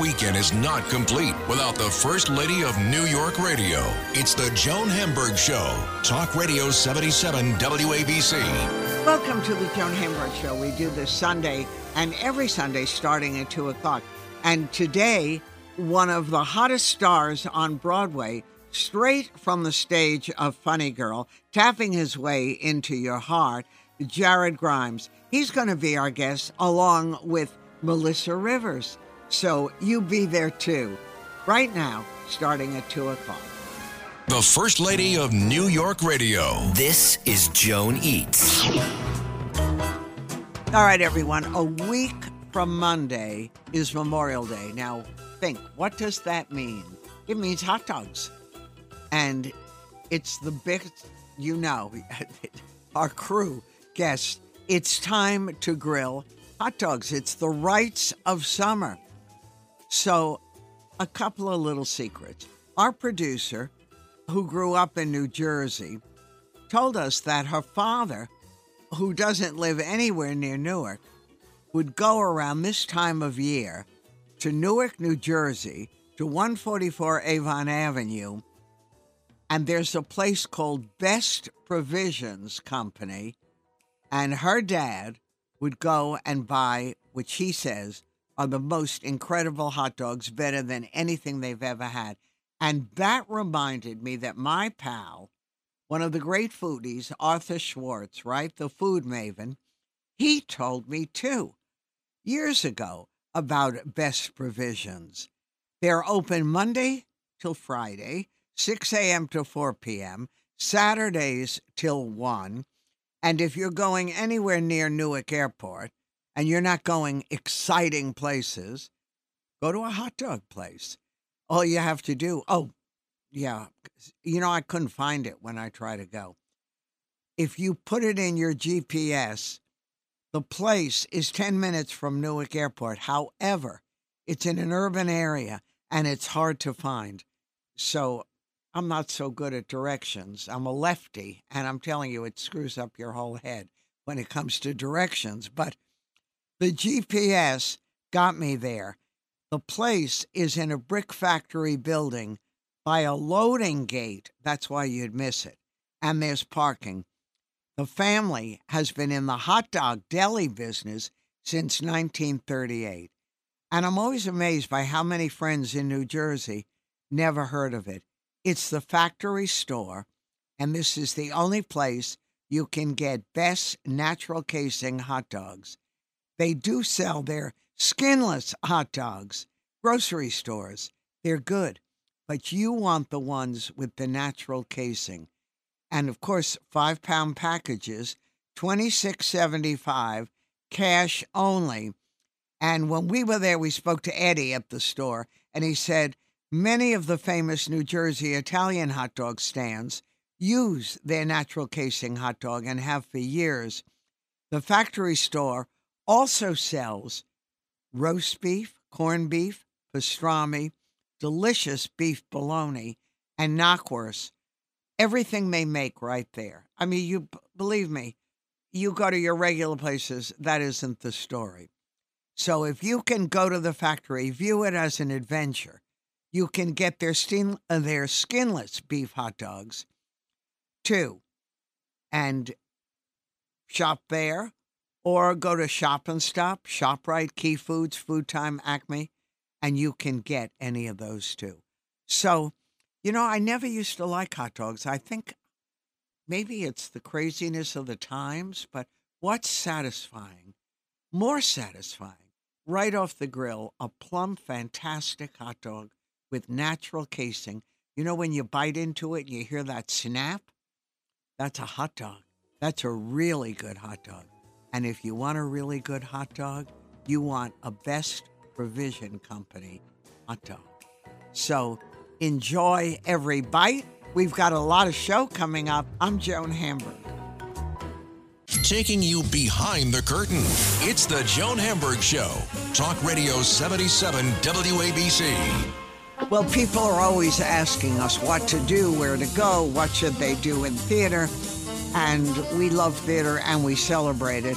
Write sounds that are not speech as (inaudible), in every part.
Weekend is not complete without the First Lady of New York Radio. It's the Joan Hamburg Show. Talk Radio 77 WABC. Welcome to the Joan Hamburg Show. We do this Sunday and every Sunday starting at 2 o'clock. And today, one of the hottest stars on Broadway, straight from the stage of Funny Girl, tapping his way into your heart, Jared Grimes. He's going to be our guest along with Melissa Rivers. So you be there too, right now, starting at 2 o'clock. The First Lady of New York Radio. This is Joan Eats. All right, everyone. A week from Monday is Memorial Day. Now, think, what does that mean? It means hot dogs. And it's the biggest, you know, (laughs) our crew guests, it's time to grill hot dogs. It's the rites of summer. So, a couple of little secrets. Our producer, who grew up in New Jersey, told us that her father, who doesn't live anywhere near Newark, would go around this time of year to Newark, New Jersey, to 144 Avon Avenue, and there's a place called Best Provisions Company, and her dad would go and buy, which he says are the most incredible hot dogs, better than anything they've ever had. And that reminded me that my pal, one of the great foodies, Arthur Schwartz, right, the food maven, he told me too, years ago, about Best Provisions. They're open Monday till Friday, 6 a.m. to 4 p.m., Saturdays till 1. And if you're going anywhere near Newark Airport, and you're not going exciting places, go to a hot dog place. All you have to do, oh, yeah, you know, I couldn't find it when I try to go. If you put it in your GPS, the place is 10 minutes from Newark Airport. However, it's in an urban area and it's hard to find. So I'm not so good at directions. I'm a lefty, and I'm telling you, it screws up your whole head when it comes to directions. But the GPS got me there. The place is in a brick factory building by a loading gate. That's why you'd miss it. And there's parking. The family has been in the hot dog deli business since 1938. And I'm always amazed by how many friends in New Jersey never heard of it. It's the factory store, and this is the only place you can get best natural casing hot dogs. They do sell their skinless hot dogs, grocery stores. They're good, but you want the ones with the natural casing. And of course, five pound packages, twenty six seventy five, cash only. And when we were there, we spoke to Eddie at the store, and he said many of the famous New Jersey Italian hot dog stands use their natural casing hot dog and have for years. The factory store also sells roast beef, corned beef, pastrami, delicious beef bologna, and knockwurst. Everything they make right there. I mean, you believe me, you go to your regular places, that isn't the story. So if you can go to the factory, view it as an adventure. You can get their, skin, uh, their skinless beef hot dogs too, and shop there or go to Shop and Stop, ShopRite, Key Foods, Food Time, Acme, and you can get any of those too. So, you know, I never used to like hot dogs. I think maybe it's the craziness of the times, but what's satisfying? More satisfying, right off the grill, a plump, fantastic hot dog with natural casing. You know, when you bite into it and you hear that snap? That's a hot dog. That's a really good hot dog. And if you want a really good hot dog, you want a best Provision Company hot dog. So enjoy every bite. We've got a lot of show coming up. I'm Joan Hamburg. Taking you behind the curtain. It's the Joan Hamburg Show. Talk Radio 77 WABC. Well, people are always asking us what to do, where to go, what should they do in theater. And we love theater and we celebrate it.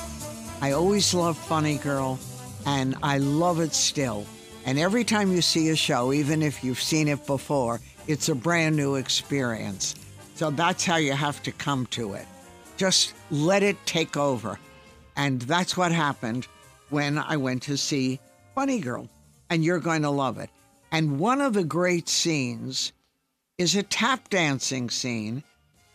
I always love Funny Girl, and I love it still. And every time you see a show, even if you've seen it before, it's a brand new experience. So that's how you have to come to it. Just let it take over. And that's what happened when I went to see Funny Girl. And you're going to love it. And one of the great scenes is a tap dancing scene.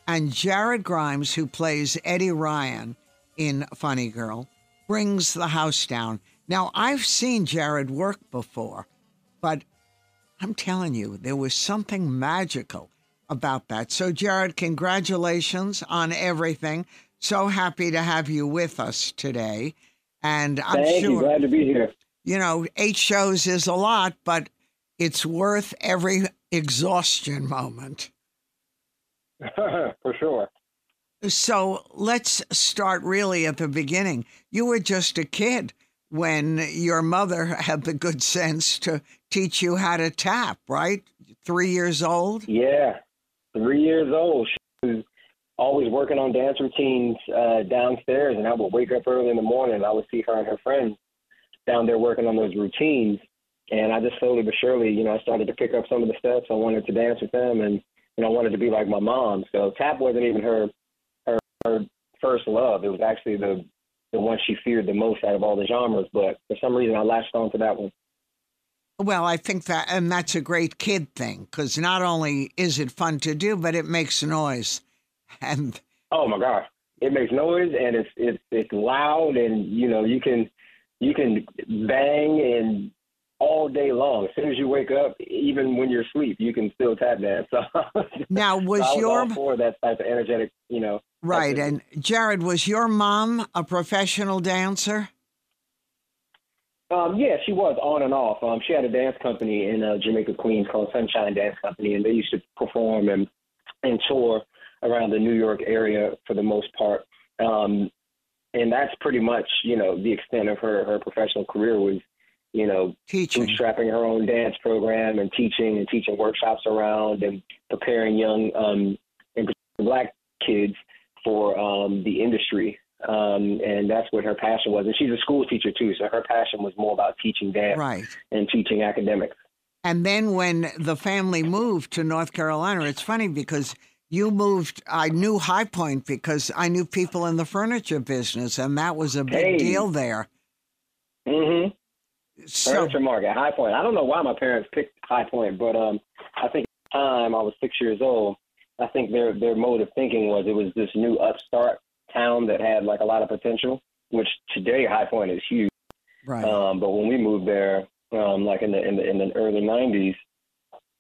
And Jared Grimes, who plays Eddie Ryan in Funny Girl, brings the house down. Now, I've seen Jared work before, but I'm telling you, there was something magical about that. So, Jared, congratulations on everything. So happy to have you with us today. And I'm Thank sure you. Glad to be here. you know, eight shows is a lot, but it's worth every exhaustion moment. (laughs) For sure. So let's start really at the beginning. You were just a kid when your mother had the good (laughs) sense to teach you how to tap, right? Three years old? Yeah. Three years old. She was always working on dance routines uh, downstairs, and I would wake up early in the morning. And I would see her and her friends down there working on those routines. And I just slowly but surely, you know, I started to pick up some of the steps. I wanted to dance with them, and know, I wanted to be like my mom. So tap wasn't even her her, her first love. It was actually the the one she feared the most out of all the genres. But for some reason, I latched on to that one. Well, I think that, and that's a great kid thing because not only is it fun to do, but it makes noise. (laughs) And Oh my gosh, it makes noise and it's it's it's loud and you know you can you can bang and all day long. As soon as you wake up, even when you're asleep, you can still tap dance. (laughs) So now, was I was your for that type of energetic, you know. right? And Jared, was your mom a professional dancer? Um, yeah, she was on and off. Um, she had a dance company in uh, Jamaica, Queens called Sunshine Dance Company, and they used to perform and and tour around the New York area for the most part. Um, and that's pretty much, you know, the extent of her her professional career was, you know, Teaching. bootstrapping her own dance program and teaching and teaching workshops around and preparing young um, and black kids for um, the industry. Um, and that's what her passion was. And she's a school teacher too, so her passion was more about teaching dance Right. and teaching academics. And then when the family moved to North Carolina, it's funny because you moved. I knew High Point because I knew people in the furniture business, and that was a big Hey. deal there. Mm-hmm. So, Furniture Market, High Point. I don't know why my parents picked High Point, but um, I think at the time I was six years old. I think their their mode of thinking was it was this new upstart town that had like a lot of potential. Which today High Point is huge. right. Um, but when we moved there, um, like in the in the in the early '90s,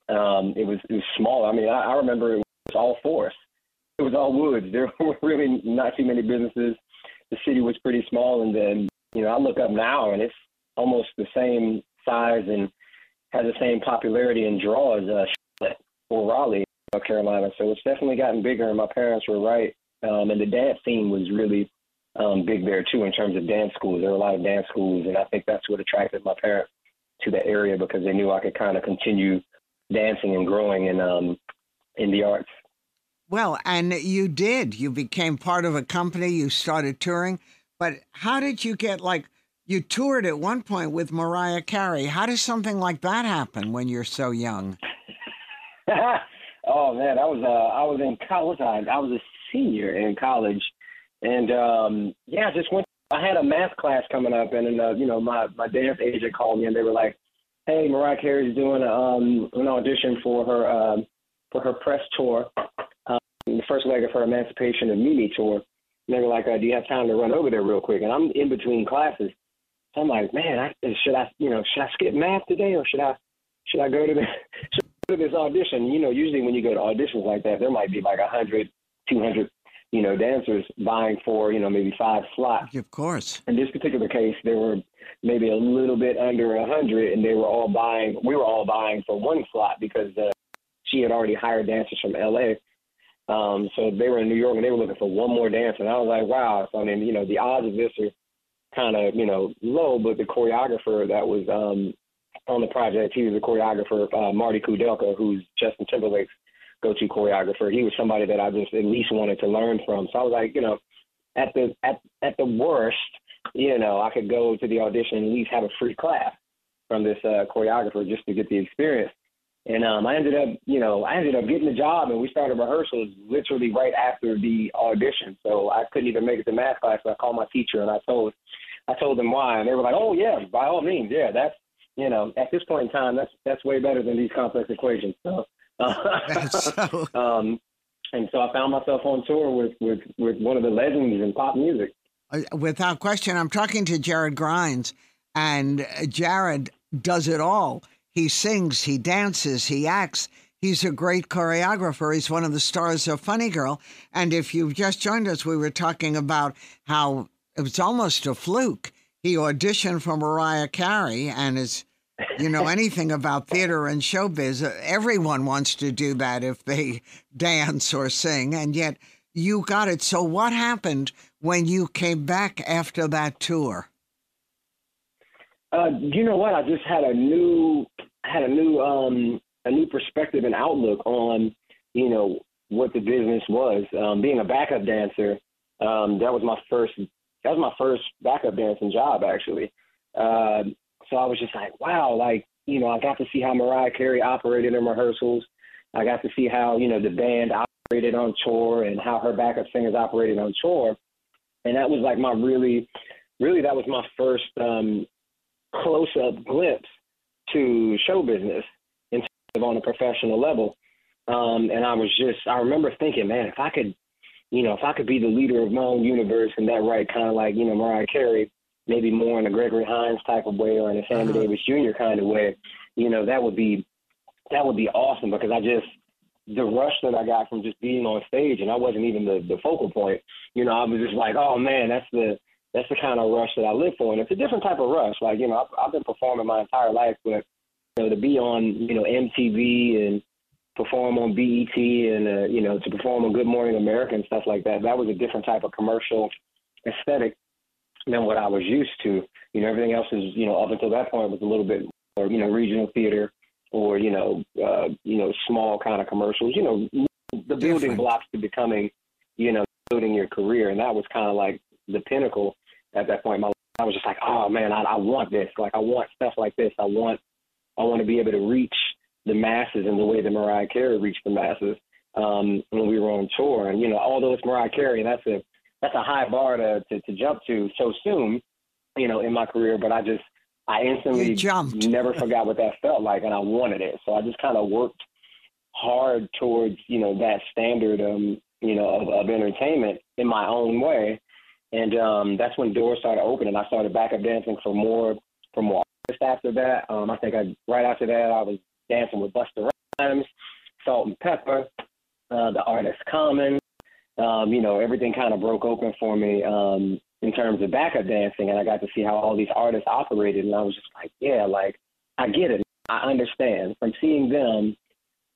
um, it was it was small. I mean, I, I remember it was all forest. It was all woods. There (laughs) were really not too many businesses. The city was pretty small, and then you know I look up now, and it's almost the same size and has the same popularity and draw as uh, Charlotte or Raleigh, North Carolina. So it's definitely gotten bigger, and my parents were right. Um, and the dance scene was really um, big there too in terms of dance schools. There were a lot of dance schools, and I think that's what attracted my parents to the area because they knew I could kind of continue dancing and growing in um, in the arts. Well, and you did. You became part of a company. You started touring. But how did you get like you toured at one point with Mariah Carey? How does something like that happen when you're so young? (laughs) oh man, I was uh, I was in college. I, was a senior in college, and um, yeah, I just went. I had a math class coming up, and uh, you know my my dance agent called me, and they were like, "Hey, Mariah Carey's doing um, an audition for her um, for her press tour, um, the first leg of her Emancipation of Mimi tour." And they were like, uh, "Do you have time to run over there real quick?" And I'm in between classes, so I'm like, "Man, I, should I, you know, should I skip math today, or should I, should I go to the, (laughs) should I go to this audition?" You know, usually when you go to auditions like that, there might be like a hundred, two hundred you know, dancers vying for, you know, maybe five slots. Of course. In this particular case, there were maybe a little bit under a hundred, and they were all buying. We were all buying for one slot because uh, she had already hired dancers from L.A. Um, so they were in New York and they were looking for one more dancer, and I was like, wow. So I mean, you know, the odds of this are kind of you know low, but the choreographer that was um, on the project, he was the choreographer, uh, Marty Kudelka, who's Justin Timberlake's go-to choreographer. He was somebody that I just at least wanted to learn from. So I was like, you know, at the at at the worst, you know, I could go to the audition and at least have a free class from this uh, choreographer just to get the experience. And um, I ended up, you know, I ended up getting the job, and we started rehearsals literally right after the audition. So I couldn't even make it to math class. So I called my teacher and I told, I told them why, and they were like, "Oh yeah, by all means, yeah, that's, you know, at this point in time, that's that's way better than these complex equations." So so... (laughs) um, and so I found myself on tour with, with, with one of the legends in pop music. Uh, without question, I'm talking to Jared Grimes, and uh, Jared does it all. He sings, he dances, he acts. He's a great choreographer. He's one of the stars of Funny Girl. And if you've just joined us, we were talking about how it was almost a fluke. He auditioned for Mariah Carey and is you know (laughs) anything about theater and showbiz, uh, everyone wants to do that if they (laughs) dance or sing, and yet you got it. So, what happened when you came back after that tour? Uh, you know what? I just had a new had a new um, a new perspective and outlook on you know what the business was. Um, being a backup dancer, um, that was my first that was my first backup dancing job actually. Uh, so I was just like, wow, like, you know, I got to see how Mariah Carey operated in rehearsals. I got to see how, you know, the band operated on tour and how her backup singers operated on tour. And that was like my really, really, that was my first um, close up glimpse to show business in terms of on a professional level. Um, and I was just, I remember thinking, man, if I could, you know, if I could be the leader of my own universe and that right kind of like, you know, Mariah Carey, maybe more in a Gregory Hines type of way or in a Sammy uh-huh. Davis Jr. kind of way, you know, that would be that would be awesome because I just the rush that I got from just being on stage and I wasn't even the, the focal point. You know, I was just like, oh man, that's the that's the kind of rush that I live for, and it's a different type of rush. Like you know, I've, I've been performing my entire life, but you know, to be on you know MTV and perform on BET and uh, you know to perform on Good Morning America and stuff like that, that was a different type of commercial aesthetic than what I was used to. You know, everything else is, you know, up until that point was a little bit more, you know, regional theater or, you know, uh, you know, small kind of commercials, you know, the building Different. blocks to becoming, you know, building your career. And that was kind of like the pinnacle at that point my. I was just like, oh man, I, I want this. Like, I want stuff like this. I want, I want to be able to reach the masses in the way that Mariah Carey reached the masses um, when we were on tour. And you know, although it's Mariah Carey, that's a that's a high bar to, to, to jump to so soon, you know, in my career. But I just I instantly jumped. never forgot what that felt like, and I wanted it. So I just kind of worked hard towards you know that standard, um, you know, of, of entertainment in my own way. And um, that's when doors started opening. I started backup dancing for more for more artists after that. Um, I think I right after that I was dancing with Busta Rhymes, Salt-N-Pepa, uh, the artist Common, um, you know, everything kind of broke open for me um, in terms of backup dancing, and I got to see how all these artists operated, and I was just like, yeah, like I get it, I understand from seeing them,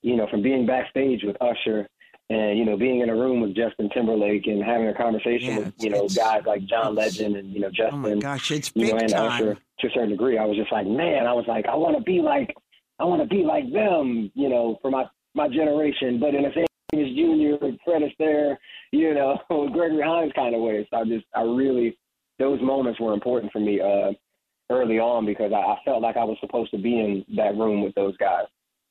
you know, from being backstage with Usher. And you know, being in a room with Justin Timberlake and having a conversation yeah, with you know guys like John Legend and you know Justin, oh my gosh, it's big you know, and time. Usher to a certain degree. I was just like, man, I was like, I want to be like, I want to be like them, you know, for my my generation. But in the same Davis Jr., Fred Astaire, you know, (laughs) Gregory Hines kind of way. So I just, I really, those moments were important for me uh, early on because I, I felt like I was supposed to be in that room with those guys.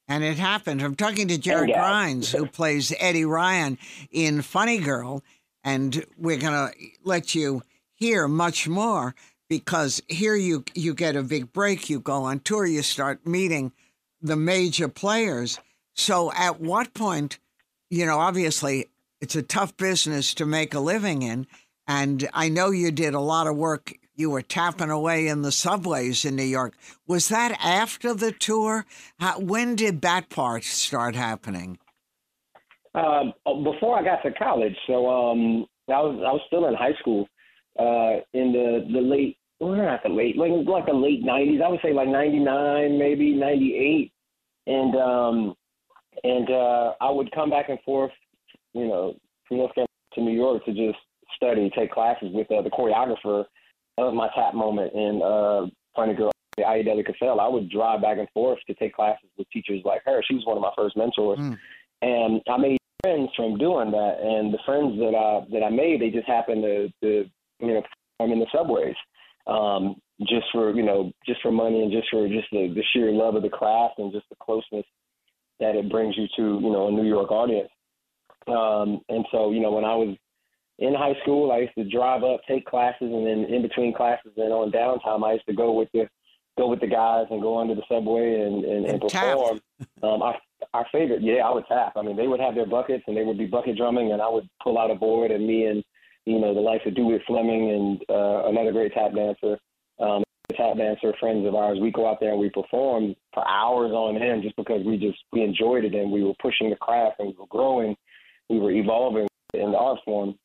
And it happened. I'm talking to Jared Grimes, who plays Eddie Ryan in Funny Girl, and we're gonna let you hear much more because here you you get a big break. You go on tour. You start meeting the major players. So, at what point you know, obviously it's a tough business to make a living in. And I know you did a lot of work. You were tapping away in the subways in New York. Was that after the tour? How, when did that part start happening? Um, before I got to college, so um, I was I was still in high school uh, in the the late well not the late like like the late '90s. I would say like '99, maybe '98, and um, and uh, I would come back and forth, you know, from North Carolina to New York to just study, take classes with uh, the choreographer of my tap moment and uh, Funny Girl, Ayodele Casel. I would drive back and forth to take classes with teachers like her. She was one of my first mentors, mm. and I made friends from doing that. And the friends that I that I made, they just happened to, to you know, I'm in the subways. Um, just for you know, just for money and just for just the, the sheer love of the craft and just the closeness that it brings you to you know a New York audience. Um, and so you know when I was in high school, I used to drive up, take classes, and then in between classes and on downtime, I used to go with the go with the guys and go under the subway and and, and, and perform. um, our our favorite, yeah, I would tap. I mean, they would have their buckets and they would be bucket drumming, and I would pull out a board, and me and you know the likes of Dewitt Fleming and uh, another great tap dancer, um, tap dancer friends of ours, we go out there and we perform for hours on end just because we just we enjoyed it and we were pushing the craft and we were growing, we were evolving in the art form.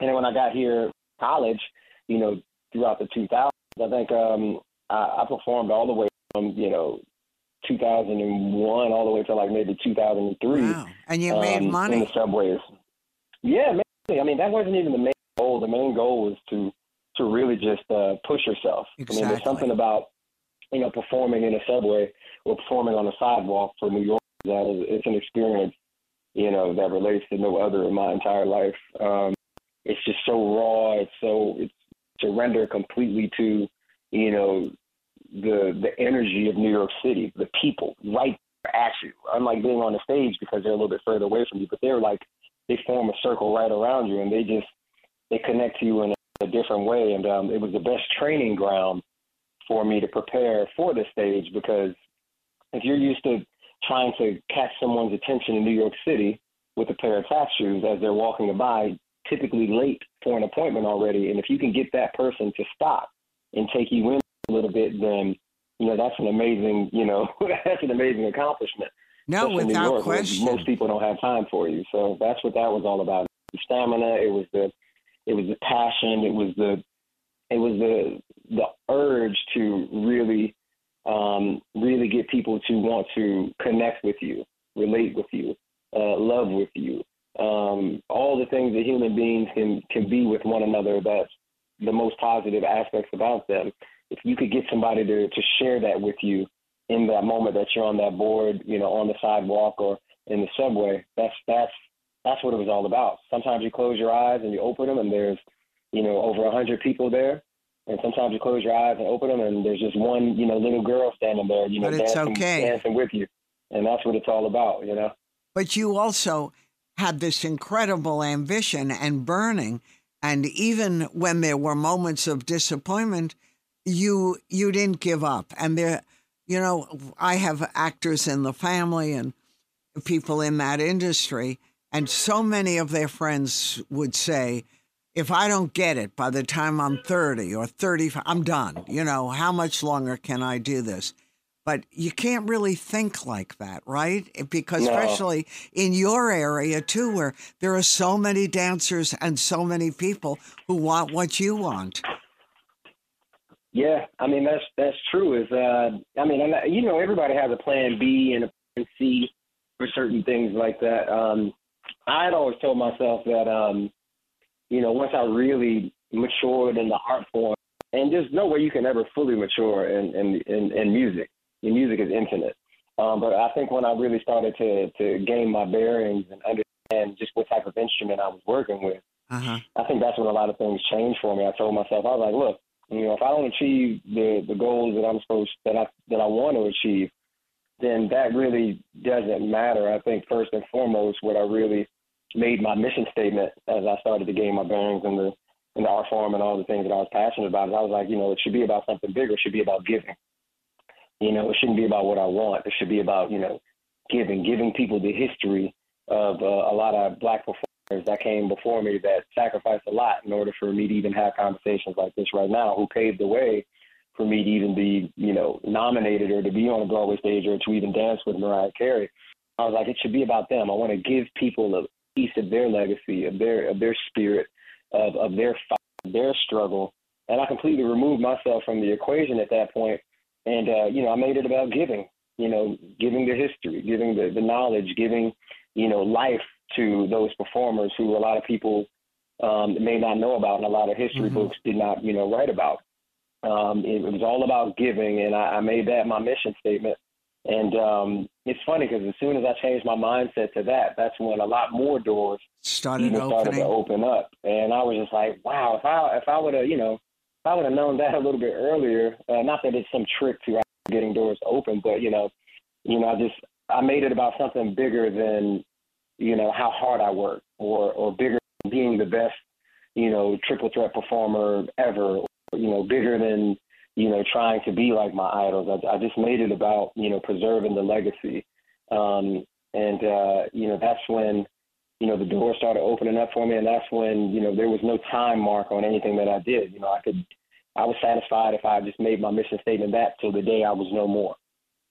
And then when I got here, college, you know, throughout the 2000s, I think um, I, I performed all the way from you know 2001 all the way to like maybe 2003. Wow. And you um, made money in the subways. Yeah, I mean that wasn't even the main goal. The main goal was to to really just uh, push yourself. Exactly. I mean, there's something about you know performing in a subway or performing on a sidewalk for New York that is it's an experience you know that relates to no other in my entire life. Um, it's just so raw. It's so it's surrender completely to you know the the energy of New York City, the people right at you. Unlike being on the stage because they're a little bit further away from you, but they're like they form a circle right around you, and they just they connect to you in a, a different way. And um, it was the best training ground for me to prepare for the stage because if you're used to trying to catch someone's attention in New York City with a pair of tap shoes as they're walking by, typically late for an appointment already, and if you can get that person to stop and take you in a little bit, then you know that's an amazing, you know, (laughs) that's an amazing accomplishment. No, without York, question. Most people don't have time for you, so that's what that was all about. The stamina. It was the, it was the passion. It was the, it was the the urge to really, um, really get people to want to connect with you, relate with you, uh, love with you. Um, all the things that human beings can can be with one another. That's the most positive aspects about them if you could get somebody to, to share that with you in that moment that you're on that board, you know, on the sidewalk or in the subway, that's that's that's what it was all about. Sometimes you close your eyes and you open them, and there's, you know, over a hundred people there. And sometimes you close your eyes and open them, and there's just one, you know, little girl standing there, you know, dancing, okay. dancing with you, and that's what it's all about, you know. But you also had this incredible ambition and burning, and even when there were moments of disappointment, you you didn't give up. And there, you know, I have actors in the family and people in that industry, and so many of their friends would say, if I don't get it by the time I'm 30 or 35, I'm done. You know, how much longer can I do this? But you can't really think like that, right? Because no. especially in your area too, where there are so many dancers and so many people who want what you want. Yeah, I mean that's that's true. Is uh, I mean, I'm you know, everybody has a plan B and a plan C for certain things like that. Um, I had always told myself that, um, you know, once I really matured in the art form, and there's no way you can ever fully mature in in in, in music. Your music is infinite. Um, but I think when I really started to to gain my bearings and understand just what type of instrument I was working with, uh-huh. I think that's when a lot of things changed for me. I told myself, I was like, look, you know, if I don't achieve the the goals that I'm supposed that I that I want to achieve, then that really doesn't matter. I think first and foremost, what I really made my mission statement as I started to gain my bearings in the in the art form and all the things that I was passionate about. I was like, you know, it should be about something bigger. It should be about giving. You know, it shouldn't be about what I want. It should be about you know, giving, giving people the history of uh, a lot of black performers that came before me that sacrificed a lot in order for me to even have conversations like this right now, who paved the way for me to even be, you know, nominated or to be on a Broadway stage or to even dance with Mariah Carey. I was like, it should be about them. I want to give people a piece of their legacy, of their of their spirit, of of their fight, their struggle, and I completely removed myself from the equation at that point. And uh, you know, I made it about giving, you know, giving the history, giving the, the knowledge, giving, you know, life to those performers who a lot of people um, may not know about, and a lot of history mm-hmm. books did not, you know, write about. Um, it, it was all about giving, and I, I made that my mission statement. And um, it's funny because as soon as I changed my mindset to that, that's when a lot more doors started, know, started to open up. And I was just like, wow, if I if I would have, you know, if I would have known that a little bit earlier, uh, not that it's some trick to getting doors open, but you know, you know, I just I made it about something bigger than, you know, how hard I work, or or bigger than being the best, you know, triple threat performer ever, you know, bigger than you know, trying to be like my idols. I, I just made it about, you know, preserving the legacy. Um, and, uh, you know, that's when, you know, the doors started opening up for me. And that's when, you know, there was no time mark on anything that I did. You know, I could, I was satisfied if I just made my mission statement that till the day I was no more.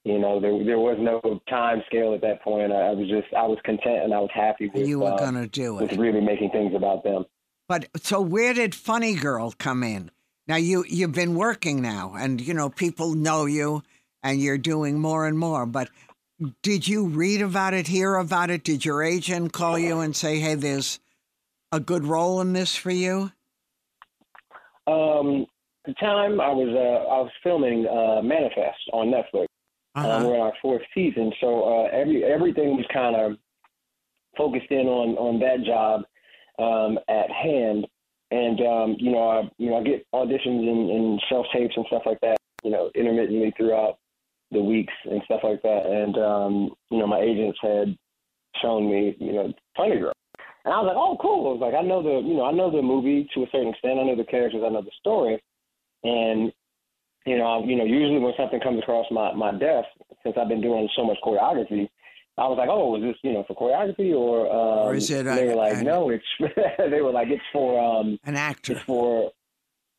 You know, there there was no time scale at that point. I, I was just I was content and I was happy with you were uh, gonna do it. With really making things about them. But so where did Funny Girl come in? Now you you've been working now, and you know people know you, and you're doing more and more. But did you read about it, hear about it? Did your agent call you and say, "Hey, there's a good role in this for you"? Um, the time I was uh, I was filming uh, Manifest on Netflix. Uh-huh. Um, we're in our fourth season, so uh, every everything was kind of focused in on on that job um, at hand. And um, you know, I you know I get auditions and, and self tapes and stuff like that. You know, intermittently throughout the weeks and stuff like that. And um, you know, my agents had shown me you know Funny Girl, and I was like, oh, cool. I was like, I know the you know I know the movie to a certain extent. I know the characters. I know the story. And you know, I, you know, usually when something comes across my my desk, since I've been doing so much choreography, I was like, oh, is this you know for choreography or? Um, or is it? They were like, no, it's. (laughs) they were like, it's for um, an actor. It's for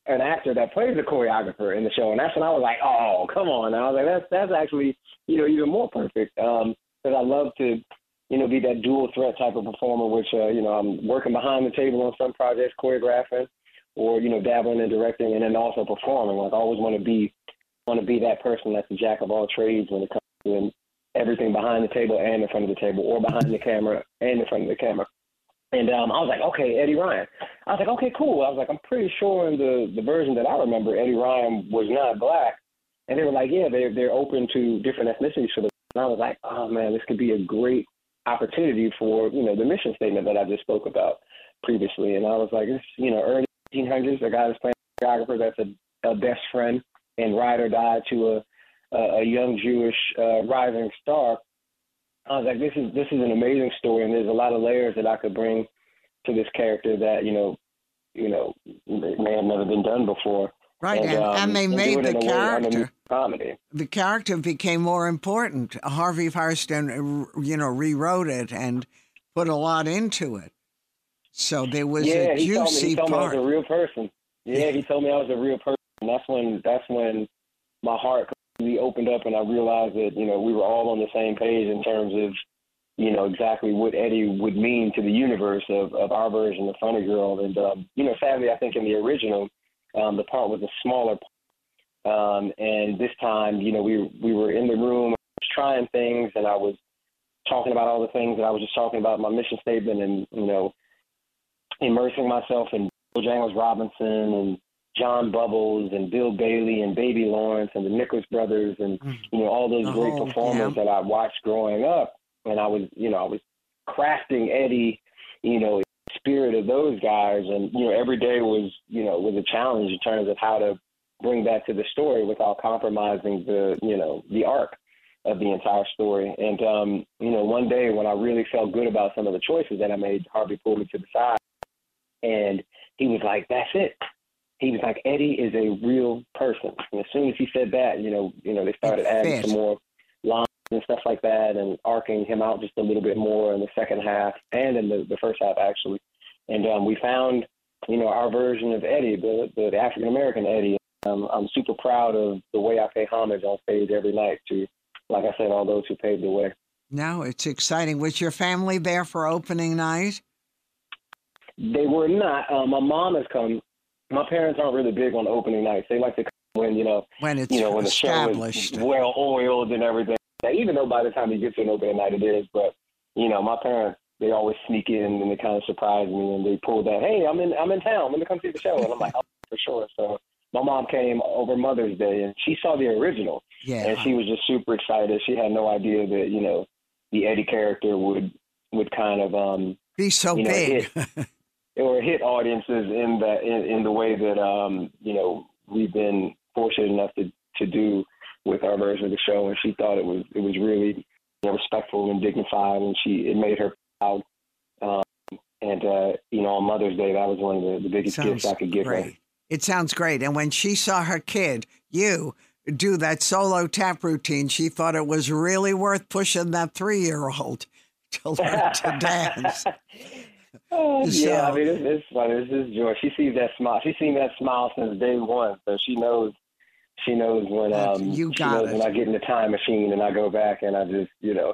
an actor that plays the choreographer in the show, and that's when I was like, oh, come on! And I was like, that's that's actually you know even more perfect because um, I love to you know be that dual threat type of performer, which uh, you know I'm working behind the table on some projects, choreographing, or you know dabbling in directing, and then also performing. Like I always want to be want to be that person that's a jack of all trades when it comes to everything behind the table and in front of the table, or behind the camera and in front of the camera. And um, I was like, okay, Eddie Ryan. I was like, okay, cool. I was like, I'm pretty sure in the the version that I remember, Eddie Ryan was not black. And they were like, yeah, they're they're open to different ethnicities for the. And I was like, oh man, this could be a great opportunity for you know the mission statement that I just spoke about previously. And I was like, it's you know early 1800s, a guy that's playing a choreographer that's a, a best friend and ride or die to a a, young Jewish uh, rising star. I was like, this is this is an amazing story, and there's a lot of layers that I could bring to this character that you know, you know, may have never been done before. Right, and, and, um, and they made the character comedy. The character became more important. Harvey Fierstein, you know, rewrote it and put a lot into it. So there was yeah, a juicy he told me, he told part. Me I was a real person. Yeah, he told me I was a real person. That's when that's when my heart we opened up and I realized that, you know, we were all on the same page in terms of, you know, exactly what Eddie would mean to the universe of, of our version of Funny Girl. And, um, you know, sadly, I think in the original, um, the part was a smaller part. Um, and this time, you know, we, we were in the room trying things and I was talking about all the things that I was just talking about my mission statement and, you know, immersing myself in Bojangles Robinson and John Bubbles and Bill Bailey and Baby Lawrence and the Nicholas brothers and mm. you know all those great oh, performers yeah. that I watched growing up and I was you know I was crafting Eddie you know spirit of those guys and you know every day was you know was a challenge in terms of how to bring that to the story without compromising the you know the arc of the entire story and um you know one day when I really felt good about some of the choices that I made Harvey pulled me to the side and he was like that's it he was like Eddie is a real person. And as soon as he said that, you know, you know, they started adding some more lines and stuff like that, and arcing him out just a little bit more in the second half and in the, the first half actually. And um, we found, you know, our version of Eddie, the the, the African American Eddie. Um, I'm super proud of the way I pay homage on stage every night to, like I said, all those who paved the way. No, it's exciting. Was your family there for opening night? They were not. Uh, my mom has come. My parents aren't really big on opening nights. They like to come when you know When it's you know when the show established. is well oiled and everything. Even though by the time you get to an opening night, it is. But you know, my parents they always sneak in and they kind of surprise me and they pull that. Hey, I'm in I'm in town. Let me come see the show. And I'm like, (laughs) oh, for sure. So my mom came over Mother's Day and she saw the original yeah. and she was just super excited. She had no idea that you know the Eddie character would would kind of um Be so you know, big. (laughs) or hit audiences in the in, in the way that um you know we've been fortunate enough to to do with our version of the show and she thought it was it was really you know, respectful and dignified and she it made her proud um and uh you know on mother's day that was one of the, the biggest Sounds gifts i could give her great. It sounds great. And when she saw her kid, you, do that solo tap routine, she thought it was really worth pushing that three year old (laughs) to learn to (laughs) dance. Oh, (laughs) yeah, I mean, it's, it's funny. It's just joy. She sees that smile. She's seen that smile since day one, so she knows. She knows when um you she knows it. when I get in the time machine and I go back and I just you know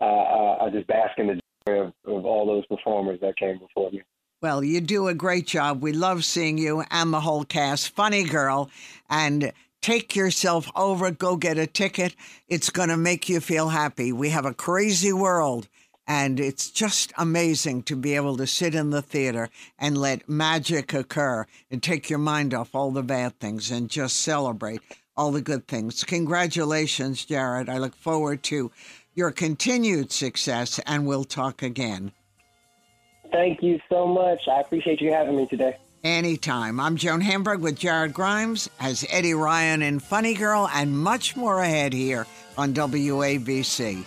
uh, uh, I just bask in the joy of, of all those performers that came before me. Well, you do a great job. We love seeing you and the whole cast. Funny girl. And take yourself over, go get a ticket. It's going to make you feel happy. We have a crazy world. And it's just amazing to be able to sit in the theater and let magic occur and take your mind off all the bad things and just celebrate all the good things. Congratulations, Jared. I look forward to your continued success and we'll talk again. Thank you so much. I appreciate you having me today. Anytime. I'm Joan Hamburg with Jared Grimes as Eddie Ryan in Funny Girl and much more ahead here on WABC.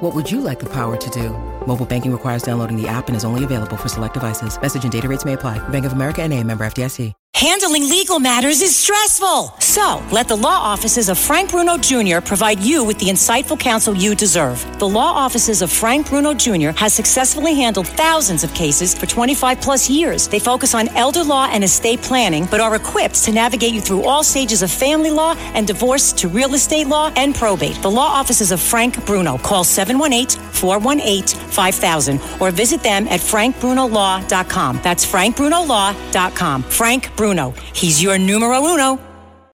What would you like the power to do? Mobile banking requires downloading the app and is only available for select devices. Message and data rates may apply. Bank of America and a member FDIC. Handling legal matters is stressful. So, let the law offices of Frank Bruno Jr. provide you with the insightful counsel you deserve. The law offices of Frank Bruno Jr. has successfully handled thousands of cases for 25 plus years. They focus on elder law and estate planning, but are equipped to navigate you through all stages of family law and divorce to real estate law and probate. The law offices of Frank Bruno. Call 718 418 5000 or visit them at frankbrunolaw.com. That's frankbrunolaw.com. Frank Bruno. He's your numero uno.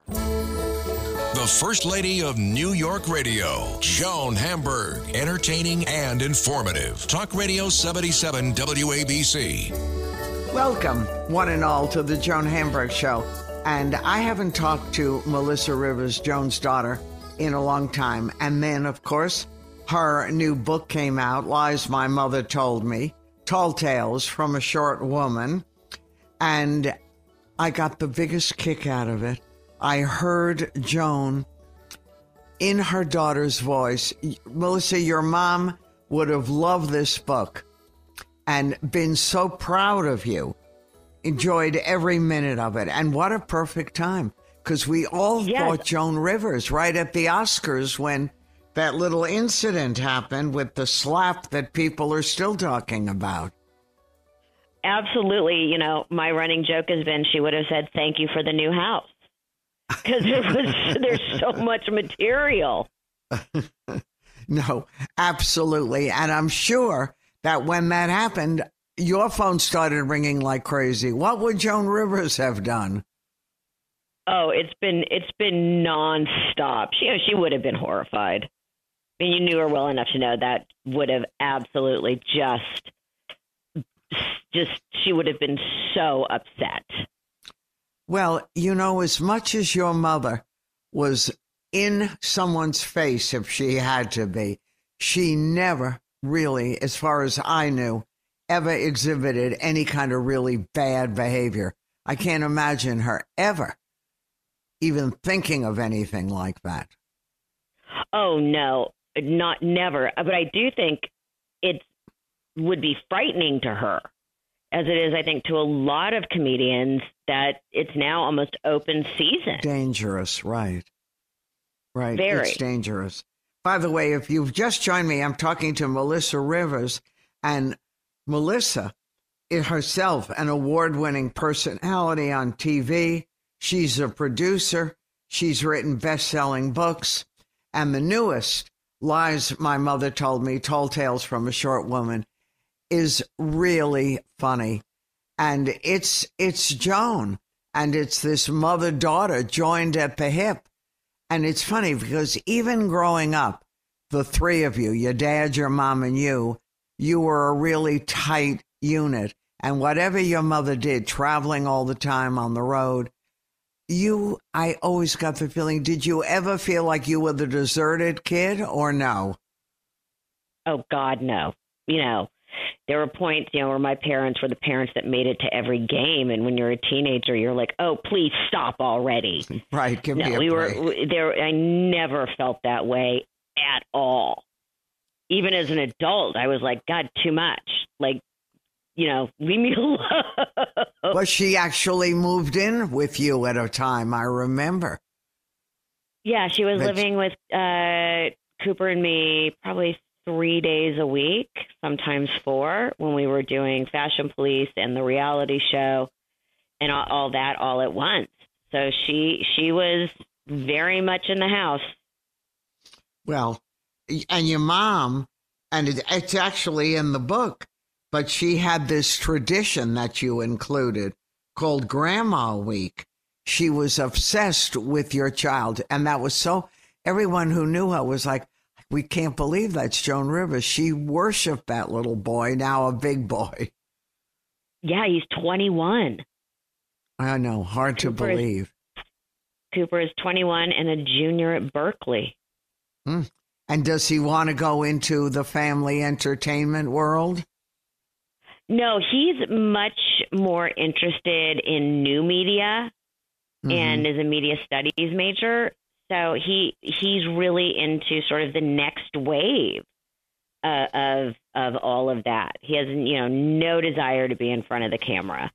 The First Lady of New York Radio, Joan Hamburg. Entertaining and informative. Talk Radio 77 WABC. Welcome, one and all, to the Joan Hamburg Show. And I haven't talked to Melissa Rivers, Joan's daughter, in a long time. And then, of course, her new book came out, Lies My Mother Told Me Tall Tales from a Short Woman. And I got the biggest kick out of it. I heard Joan in her daughter's voice. Melissa, your mom would have loved this book and been so proud of you. Enjoyed every minute of it. And what a perfect time. Because we all Yes. thought Joan Rivers right at the Oscars when that little incident happened with the slap that people are still talking about. Absolutely. You know, my running joke has been she would have said thank you for the new house because there was (laughs) there's so much material. (laughs) No, absolutely. And I'm sure that when that happened, your phone started ringing like crazy. What would Joan Rivers have done? Oh, it's been it's been nonstop. She you know, she would have been horrified. Mean, you knew her well enough to know that would have absolutely just just she would have been so upset. Well, you know, as much as your mother was in someone's face if she had to be, she never really, as far as I knew, ever exhibited any kind of really bad behavior. I can't imagine her ever even thinking of anything like that. Oh no, not never. But I do think it would be frightening to her as it is, I think, to a lot of comedians that it's now almost open season. Dangerous, right? Right. Very. It's dangerous. By the way, if you've just joined me, I'm talking to Melissa Rivers, and Melissa is herself an award winning personality on TV. She's a producer, she's written best selling books, and the newest, Lies My Mother Told Me, Tall Tales from a Short Woman, is really funny. And it's it's Joan, and it's this mother daughter joined at the hip. And it's funny because even growing up, the three of you, your dad, your mom, and you, you were a really tight unit. And whatever your mother did, traveling all the time on the road, you, I always got the feeling, did you ever feel like you were the deserted kid or no? Oh, God, no. You know, there were points, you know, where my parents were the parents that made it to every game, and when you're a teenager, you're like, "Oh, please stop already!" (laughs) Right? Give no, me a we break. were there. I never felt that way at all. Even as an adult, I was like, "God, too much!" Like, you know, leave me (laughs) alone. But she actually moved in with you at a time. I remember. yeah, she was That's- living with uh, Cooper and me probably three days a week, sometimes four, when we were doing Fashion Police and the reality show, and all, all that all at once. So she she was very much in the house. Well, and your mom, and it, it's actually in the book, but she had this tradition that you included called Grandma Week. She was obsessed with your child, and that was so. Everyone who knew her was like, "We can't believe that's Joan Rivers." She worshipped that little boy, now a big boy. Yeah, he's 21. I know, hard to Cooper is- believe. Cooper is 21 and a junior at Berkeley. Hmm. And does he want to go into the family entertainment world? No, he's much more interested in new media Mm-hmm. and is a media studies major. So he he's really into sort of the next wave uh, of of all of that. He has you know no desire to be in front of the camera,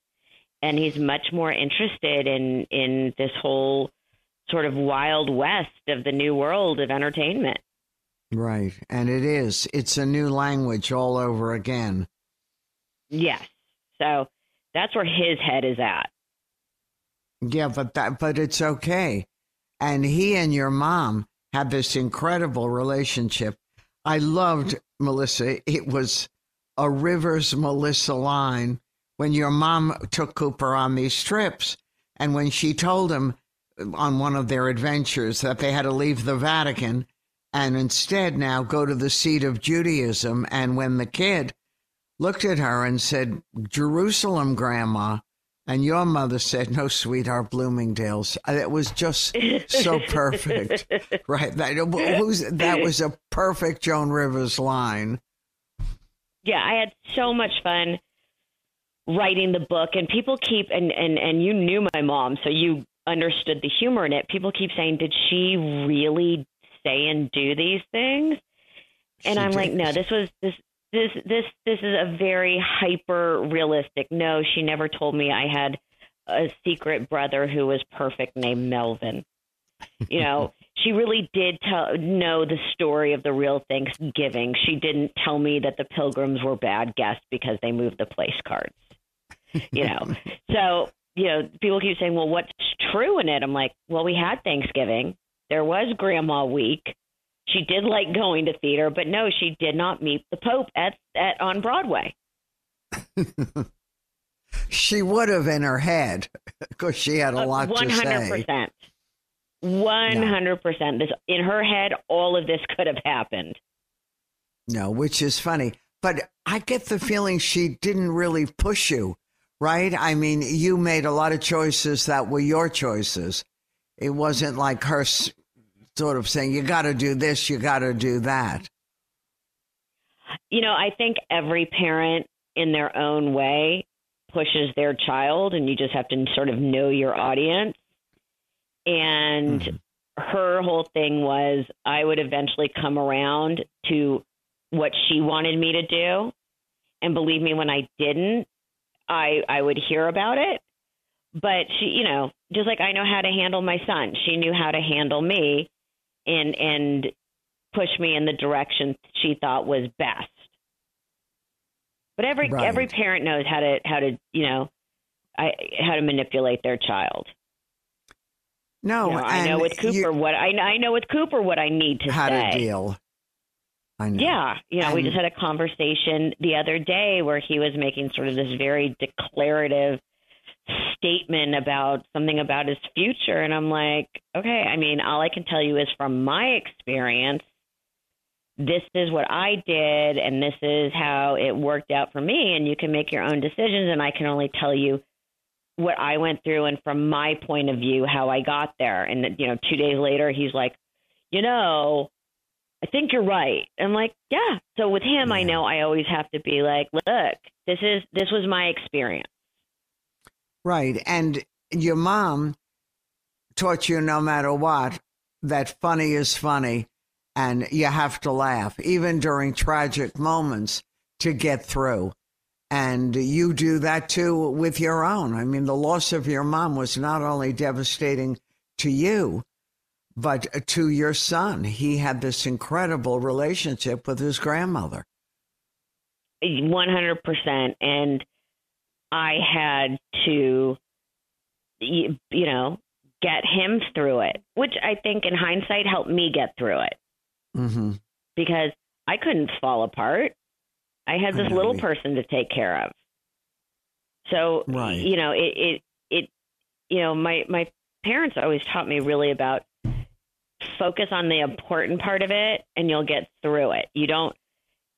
and he's much more interested in in this whole sort of wild west of the new world of entertainment. Right. And it is. It's a new language all over again. Yes, so that's where his head is at. Yeah, but that but it's okay. And he and your mom had this incredible relationship. I loved Melissa. It was a Rivers Melissa line when your mom took Cooper on these trips and when she told him on one of their adventures that they had to leave the Vatican and instead now go to the seat of Judaism and when the kid looked at her and said, Jerusalem, Grandma. And your mother said, No, sweetheart, Bloomingdale's. Uh, It was just so perfect. (laughs) right. That, who's, that was a perfect Joan Rivers line. yeah, I had so much fun writing the book and people keep and and and you knew my mom so you understood the humor in it. People keep saying, "Did she really say and do these things?" And She I'm like, "No, this was this this this this is a very hyper realistic. No, she never told me I had a secret brother who was perfect named Melvin. You know, (laughs) she really did tell know the story of the real Thanksgiving. She didn't tell me that the pilgrims were bad guests because they moved the place cards. You know. (laughs) so, you know, people keep saying, "Well, what's true in it?" I'm like, "Well, we had Thanksgiving. There was Grandma Week. She did like going to theater, but no, she did not meet the Pope at, at on Broadway. (laughs) She would have in her head because she had a lot Uh, One to hundred say. percent. One hundred percent. This in her head, all of this could have happened. No, which is funny. But I get the feeling she didn't really push you, right? I mean, you made a lot of choices that were your choices. It wasn't like her sort of saying, you got to do this, you got to do that. You know, I think every parent in their own way pushes their child, and you just have to sort of know your audience. And mm-hmm. her whole thing was I would eventually come around to what she wanted me to do. And believe me, when I didn't, I I would hear about it. But she, you know, just like I know how to handle my son, she knew how to handle me and and push me in the direction she thought was best. But every Right. every parent knows how to how to, you know, I how to manipulate their child. No, You know, I know with Cooper you- what I I know with Cooper what I need to how say. to deal. I know. Yeah, you know, we just had a conversation the other day where he was making sort of this very declarative statement about something about his future and I'm like, okay, I mean, all I can tell you is from my experience this is what I did and this is how it worked out for me and you can make your own decisions and I can only tell you what I went through and from my point of view how I got there and you know 2 days later he's like, "You know, I think you're right." I'm like, "Yeah." So with him I know I always have to be like, "Look, this is this was my experience." Right. And your mom taught you no matter what that funny is funny and you have to laugh, even during tragic moments, to get through. And you do that too with your own. I mean, the loss of your mom was not only devastating to you, but to your son. He had this incredible relationship with his grandmother. 100% and I had to you know, get him through it, which I think in hindsight helped me get through it hmm because I couldn't fall apart. I had this know little person to take care of. So, Right. you know, it, it, it, you know, my, my parents always taught me really about focus on the important part of it and you'll get through it. You don't,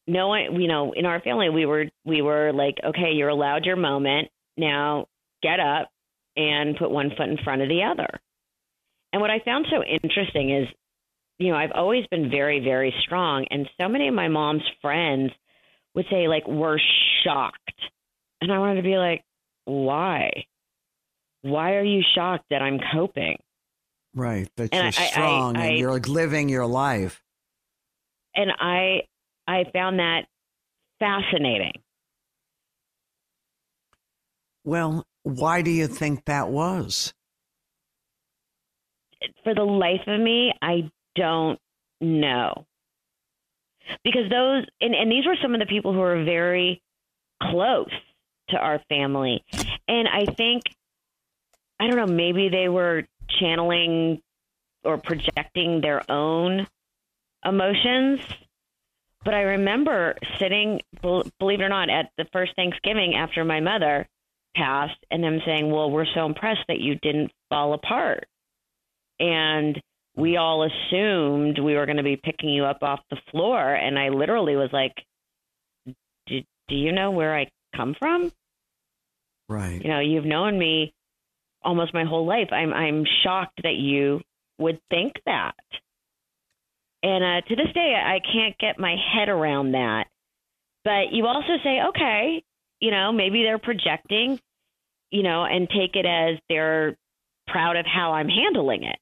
no one, you know, in our family, we were, we were like, okay, you're allowed your moment. Now get up and put one foot in front of the other. And what I found so interesting is, you know, I've always been very, very strong. And so many of my mom's friends would say, like, we're shocked. And I wanted to be like, why? Why are you shocked that I'm coping? Right. That And you're I- I- strong I- and you're like living your life. And I, I found that fascinating. Well, why do you think that was? for the life of me, I don't know. Because those, and, and these were some of the people who were very close to our family. And I think, I don't know, maybe they were channeling or projecting their own emotions. But I remember sitting, believe it or not, at the first Thanksgiving after my mother passed, and them saying, Well, we're so impressed that you didn't fall apart. And we all assumed we were going to be picking you up off the floor. And i literally was like do, do you know where i come from? Right. you know you've known me almost my whole life. I'm i'm shocked that you would think that and uh, to this day i can't get my head around that but you also say okay you know maybe they're projecting you know and take it as they're proud of how i'm handling it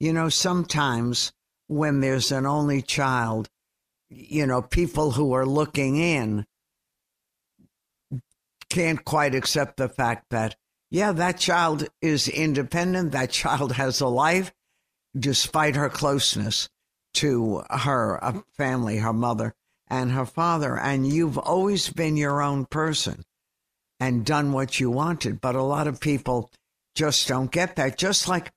You know, sometimes when there's an only child, you know, people who are looking in can't quite accept the fact that, yeah, that child is independent. That child has a life despite her closeness to her uh, family, her mother and her father. And you've always been your own person and done what you wanted. But a lot of people just don't get that. Just like,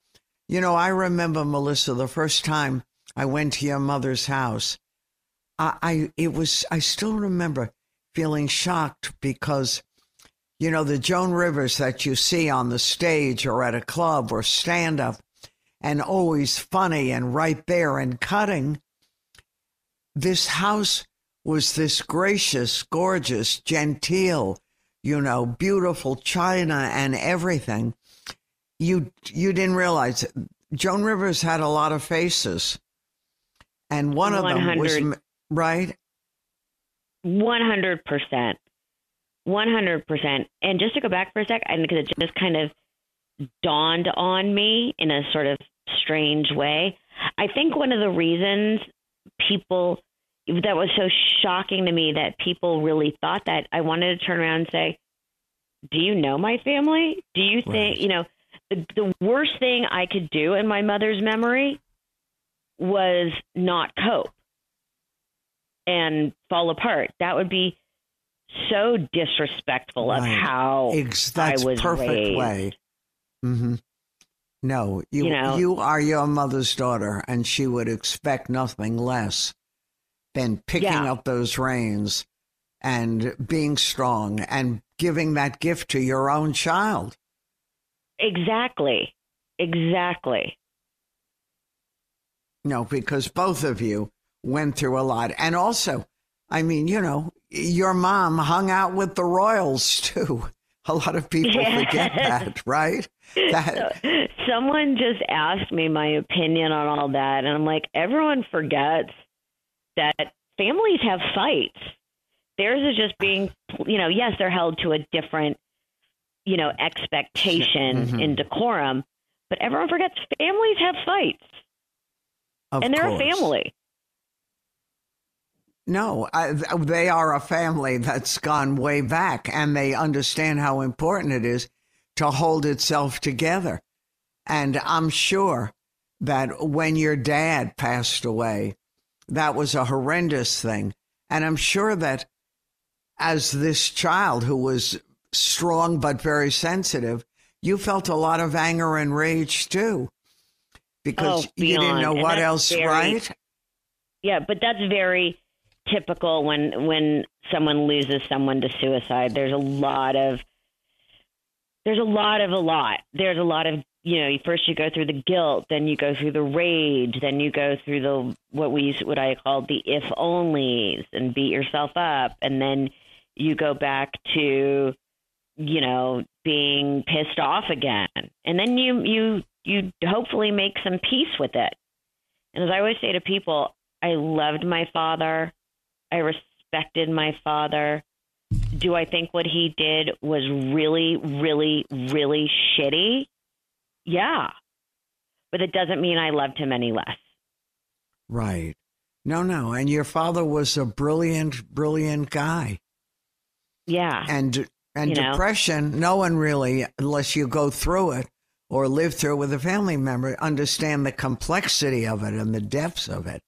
you know, I remember, Melissa, the first time I went to your mother's house, I, I it was, I still remember feeling shocked because, you know, the Joan Rivers that you see on the stage or at a club or stand up and always funny and right there and cutting. This house was this gracious, gorgeous, genteel, you know, beautiful china and everything. You you didn't realize it. Joan Rivers had a lot of faces, and one of them was right. One hundred percent, one hundred percent. And just to go back for a sec, and because it just kind of dawned on me in a sort of strange way, I think one of the reasons people that was so shocking to me that people really thought that. I wanted to turn around and say, "Do you know my family? Do you think Right. you know?" The, the worst thing I could do in my mother's memory was not cope and fall apart. That would be so disrespectful of Right. how Ex- that's I was perfect raised. way. hmm No, you You know- you are your mother's daughter, and she would expect nothing less than picking Yeah. up those reins and being strong and giving that gift to your own child. Exactly. Exactly. No, because both of you went through a lot. And also, I mean, you know, your mom hung out with the royals (laughs) too. A lot of people forget that, right? (laughs) That So- someone just asked me my opinion on all that, and I'm like, everyone forgets that families have fights. Theirs is just being, you know, yes, they're held to a different, you know, expectation Mhm. in decorum, but everyone forgets families have fights, of and they're course. a family. No, I, they are a family that's gone way back and they understand how important it is to hold itself together. And I'm sure that when your dad passed away, that was a horrendous thing. And I'm sure that as this child who was strong but very sensitive, you felt a lot of anger and rage too. Because Oh, you didn't know And what else, very- right? Yeah, but that's very typical when when someone loses someone to suicide. There's a lot of there's a lot of a lot. There's a lot of you know. First you go through the guilt, then you go through the rage, then you go through the what we what I call the if onlys and beat yourself up, and then you go back to you know being pissed off again, and then you you you hopefully make some peace with it. And as I always say to people, I loved my father. I respected my father. Do I think what he did was really, really, really shitty? Yeah. But it doesn't mean I loved him any less. Right. No, no. And your father was a brilliant, brilliant guy. Yeah. And and You know? depression, no one really, unless you go through it or live through it with a family member, understand the complexity of it and the depths of it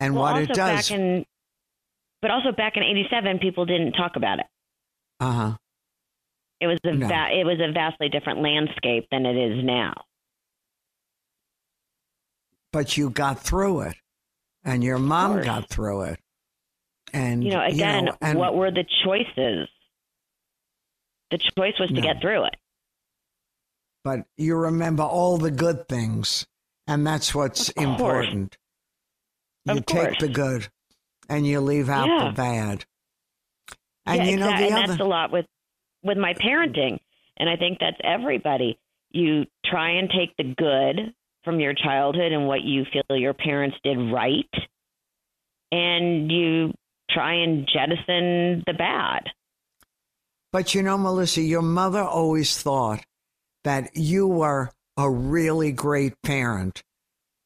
and well, what it does. back in but also back in 87 people didn't talk about it. uh huh. It was a No. va- it was a vastly different landscape than it is now. But you got through it, and your mom got through it. And You know, again, and- what were the choices? The choice was to No. get through it. but you remember all the good things, and that's what's important. You Of take course. the good, and you leave out Yeah. the bad. And yeah, you know exact- the and other. that's a lot with with my parenting, and I think that's everybody. You try and take the good from your childhood and what you feel your parents did right, and you try and jettison the bad. But you know, Melissa, your mother always thought that you were a really great parent.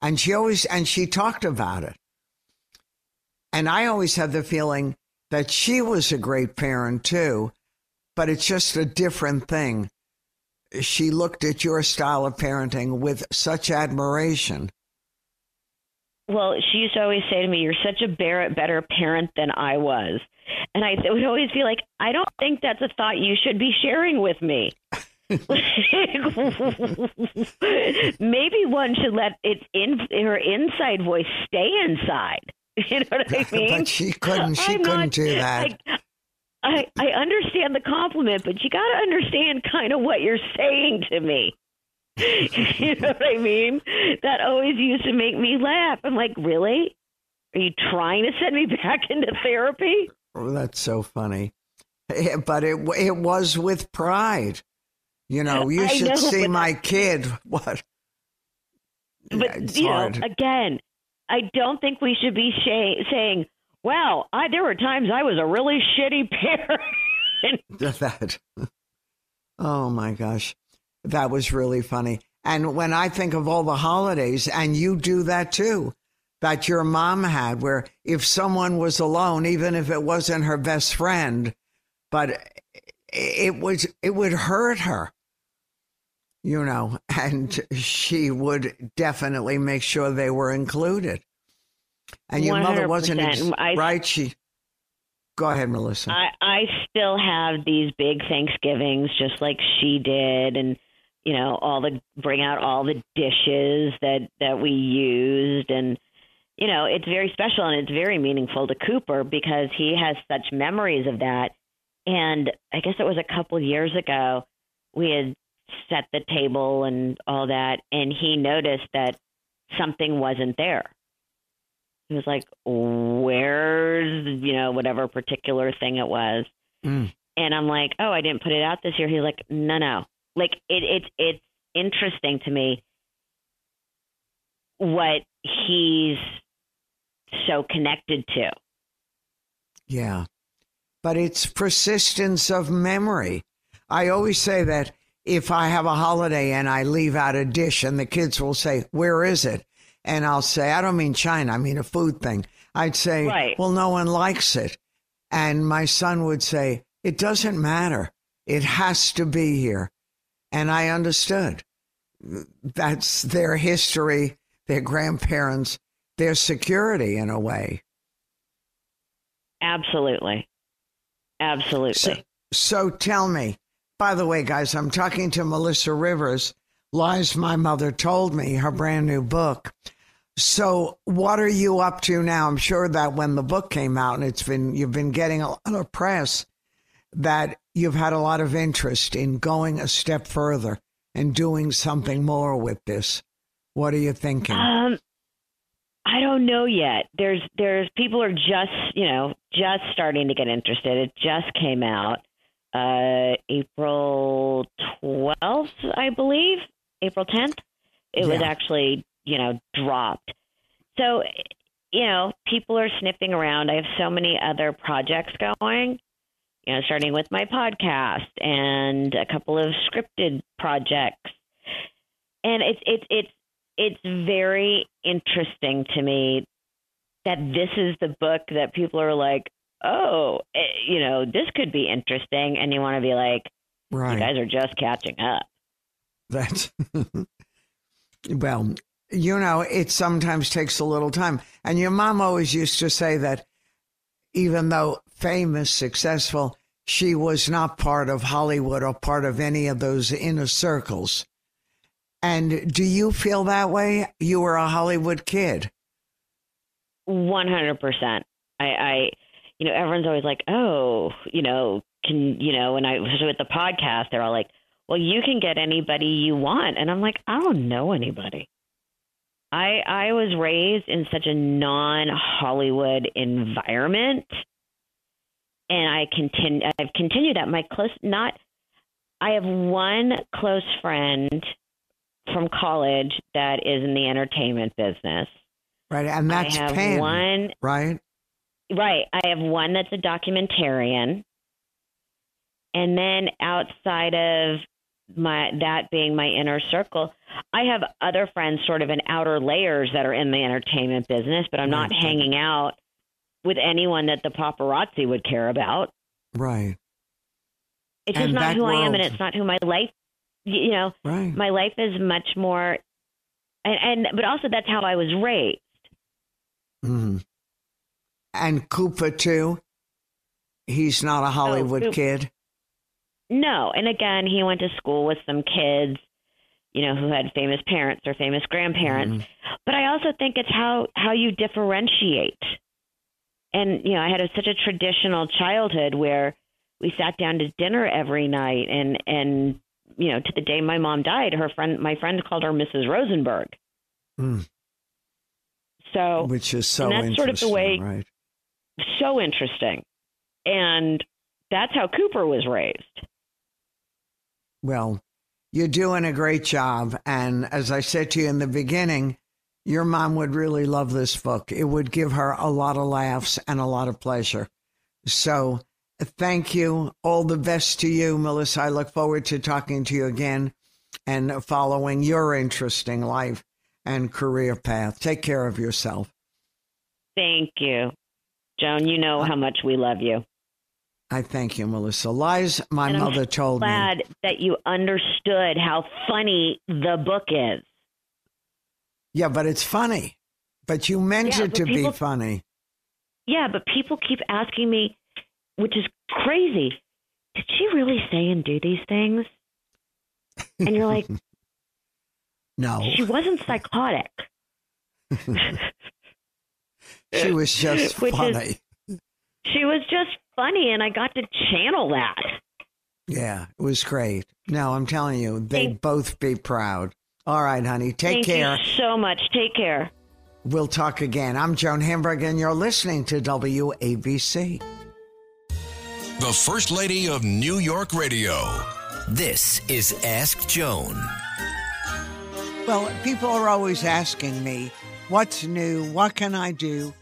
And she always, and she talked about it. And I always had the feeling that she was a great parent too, but it's just a different thing. She looked at your style of parenting with such admiration. Well, she used to always say to me, "You're such a better, better parent than I was," and I would always be like, "I don't think that's a thought you should be sharing with me." (laughs) (laughs) Maybe one should let its in her inside voice stay inside. (laughs) You know what I mean? But she couldn't, she I'm couldn't not- do that. I, I I understand the compliment, but you got to understand kind of what you're saying to me. (laughs) you know what I mean? That always used to make me laugh. I'm like, really? Are you trying to send me (laughs) back into therapy? Oh, that's so funny. But it it was with pride. You know, you I should know, see my kid. What? But It's you hard. know, again, I don't think we should be shay- saying, "Well, I there were times I was a really shitty parent." (laughs) that. Oh my gosh, that was really funny. And when I think of all the holidays, and you do that too, that your mom had, where if someone was alone, even if it wasn't her best friend, but it was it would hurt her, you know, (laughs) and she would definitely make sure they were included. And your mother wasn't ex- I, right. She go ahead, Melissa. I, I still have these big Thanksgivings, just like she did, and you know, all the bring out all the dishes that that we used and you know, it's very special and it's very meaningful to Cooper because he has such memories of that. And I guess it was a couple years ago we had set the table and all that and he noticed that something wasn't there. He was like, "Where's, you know, whatever particular thing it was?" Mm. And I'm like, "Oh, I didn't put it out this year." He's like, "No, no like it, it it's interesting to me what he's so connected to. Yeah. But it's persistence of memory. I always say that if I have a holiday and I leave out a dish and the kids will say, Where is it? And I'll say, I don't mean China, I mean a food thing. I'd say, right. Well, no one likes it. And my son would say, It doesn't matter. It has to be here. And I understood. That's their history, their grandparents, their security in a way. Absolutely. Absolutely. So, so tell me, by the way, guys, I'm talking to Melissa Rivers, Lies My Mother Told Me, her brand new book. So, what are you up to now? I'm sure that when the book came out and it's been, you've been getting a lot of press, that you've had a lot of interest in going a step further and doing something more with this. What are you thinking? Um, I don't know yet. There's there's people are just you know just starting to get interested. It just came out uh, April twelfth, I believe, April tenth. It yeah. was actually you know dropped. So you know people are sniffing around. I have so many other projects going you know, starting with my podcast and a couple of scripted projects. And it's it's it's it's very interesting to me that this is the book that people are like, oh, eh, you know, this could be interesting, and you want to be like, right. you guys are just catching up. That's (laughs) well, you know, it sometimes takes a little time, and your mom always used to say that even though famous, successful, she was not part of Hollywood or part of any of those inner circles. And do you feel that way? You were a Hollywood kid. 100%. I, I, you know, everyone's always like, oh, you know, can, you know, and I was with the podcast, they're all like, well, you can get anybody you want. And I'm like, I don't know anybody. I I was raised in such a non Hollywood environment and I continue I've continued that my close not I have one close friend from college that is in the entertainment business. Right, and that's I have Penn, one right. Right, I have one that's a documentarian, and then outside of my that being my inner circle, I have other friends sort of in outer layers that are in the entertainment business, but I'm not hanging out with anyone that the paparazzi would care about. Right. It's just and not who world, I am, and it's not who my life. You know, right. my life is much more, and, and but also that's how I was raised. Mm-hmm. And Cooper too. He's not a Hollywood oh, kid. No, and again, he went to school with some kids, you know, who had famous parents or famous grandparents. Mm-hmm. But I also think it's how how you differentiate and you know, I had a, such a traditional childhood where we sat down to dinner every night, and and you know, to the day my mom died, her friend, my friend, called her Mrs. Rosenberg. Mm. So, which is so that's sort of the way, right? So interesting, and that's how Cooper was raised. Well, you're doing a great job, and as I said to you in the beginning, your mom would really love this book. It would give her a lot of laughs and a lot of pleasure. So thank you. All the best to you, Melissa. I look forward to talking to you again and following your interesting life and career path. Take care of yourself. Thank you. Joan, you know how much we love you. I thank you, Melissa. Lies, my mother told me. Glad that you understood how funny the book is. Yeah, but it's funny. But you meant Yeah, it to people- be funny. Yeah, but people keep asking me, which is crazy. Did she really say and do these things? And you're like, (laughs) No, she wasn't psychotic. (laughs) (laughs) she (laughs) was just Which is- funny. She was just funny, and I got to channel that. Yeah, it was great. No, I'm telling you, they'd Thank- both be proud. All right, honey, take Thank care. Thank you so much. Take care. We'll talk again. I'm Joan Hamburg, and you're listening to WABC. The First Lady of New York Radio. This is Ask Joan. Well, people are always asking me, what's new? What can I do?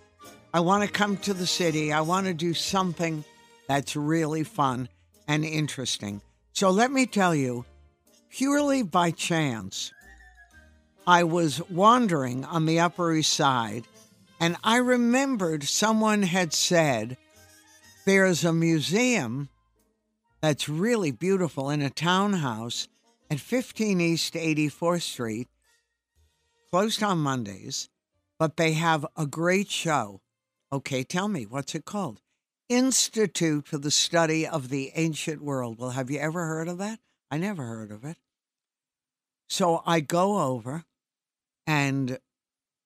I want to come to the city. I want to do something that's really fun and interesting. So let me tell you, purely by chance, I was wandering on the Upper East Side and I remembered someone had said there's a museum that's really beautiful in a townhouse at 15 East 84th Street, closed on Mondays, but they have a great show. Okay, tell me, what's it called? Institute for the Study of the Ancient World. Well, have you ever heard of that? I never heard of it. So I go over, and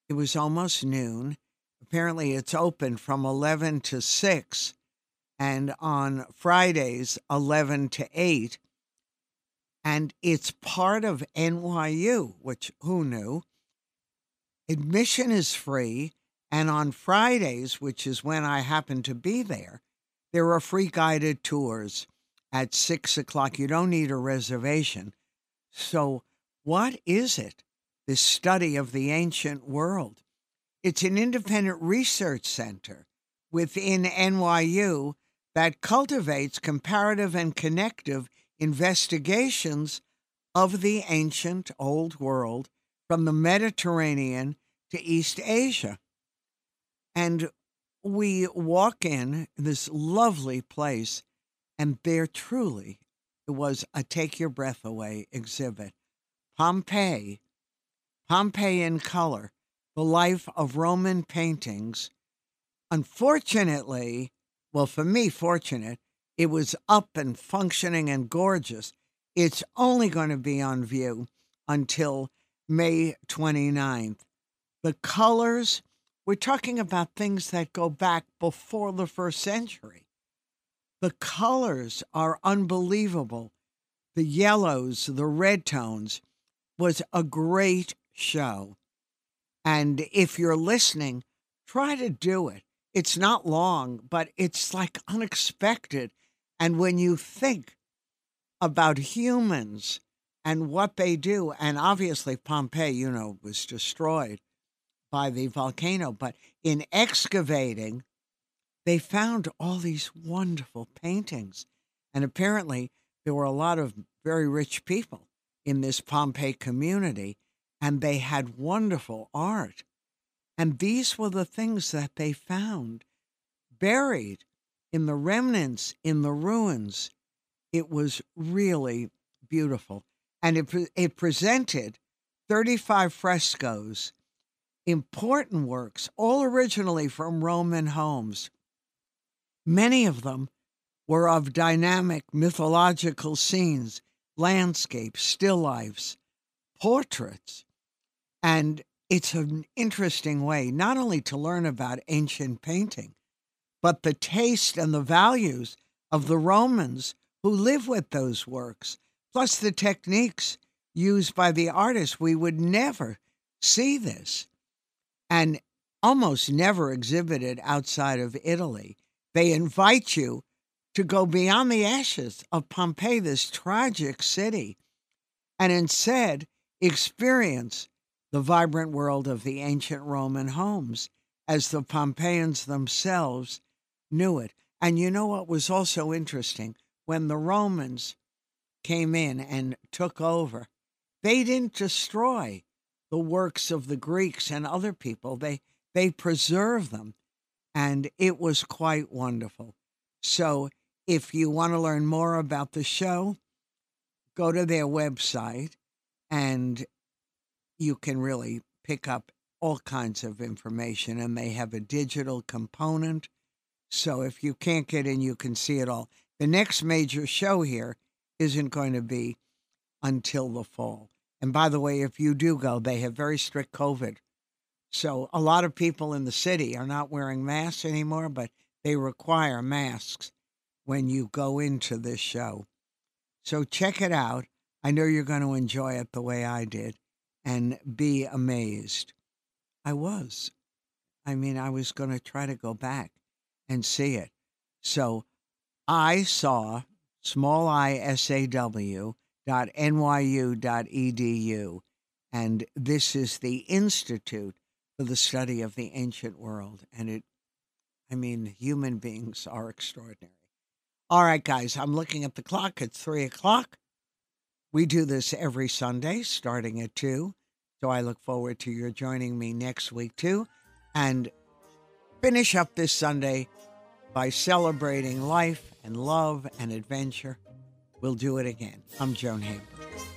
it was almost noon. Apparently, it's open from 11 to 6, and on Fridays, 11 to 8 and it's part of NYU, which who knew? Admission is free, and on Fridays, which is when I happen to be there, there are free guided tours at six o'clock. You don't need a reservation. So, what is it? This study of the ancient world. It's an independent research center within NYU that cultivates comparative and connective investigations of the ancient old world from the Mediterranean to East Asia. And we walk in this lovely place, and there truly it was a take your breath away exhibit. Pompeii, Pompeii in color, the life of Roman paintings. Unfortunately, well, for me, fortunate, it was up and functioning and gorgeous. It's only going to be on view until May 29th. The colors, we're talking about things that go back before the first century. The colors are unbelievable. The yellows, the red tones was a great show. And if you're listening, try to do it. It's not long, but it's like unexpected. And when you think about humans and what they do, and obviously Pompeii, you know, was destroyed by the volcano, but in excavating, they found all these wonderful paintings. And apparently, there were a lot of very rich people in this Pompeii community, and they had wonderful art. And these were the things that they found buried in the remnants, in the ruins. It was really beautiful. And it, it presented 35 frescoes, important works, all originally from Roman homes. Many of them were of dynamic mythological scenes, landscapes, still lifes, portraits. And it's an interesting way not only to learn about ancient painting, but the taste and the values of the Romans who live with those works, plus the techniques used by the artists. We would never see this and almost never exhibited outside of Italy. They invite you to go beyond the ashes of Pompeii, this tragic city, and instead experience the vibrant world of the ancient Roman homes as the Pompeians themselves knew it. And you know what was also interesting? When the Romans came in and took over, they didn't destroy the works of the Greeks and other people. They they preserve them. And it was quite wonderful. So if you want to learn more about the show, go to their website and you can really pick up all kinds of information. And they have a digital component. So if you can't get in, you can see it all. The next major show here isn't going to be until the fall. And by the way, if you do go, they have very strict COVID. So a lot of people in the city are not wearing masks anymore, but they require masks when you go into this show. So check it out. I know you're going to enjoy it the way I did and be amazed. I was. I mean, I was going to try to go back and see it. So I saw small i s a w dot nyu dot edu, and this is the Institute for the Study of the Ancient World. And it, I mean, human beings are extraordinary. All right, guys, I'm looking at the clock. It's three o'clock. We do this every Sunday starting at two. So I look forward to your joining me next week, too. And finish up this Sunday by celebrating life and love and adventure. We'll do it again. I'm Joan Hamburg.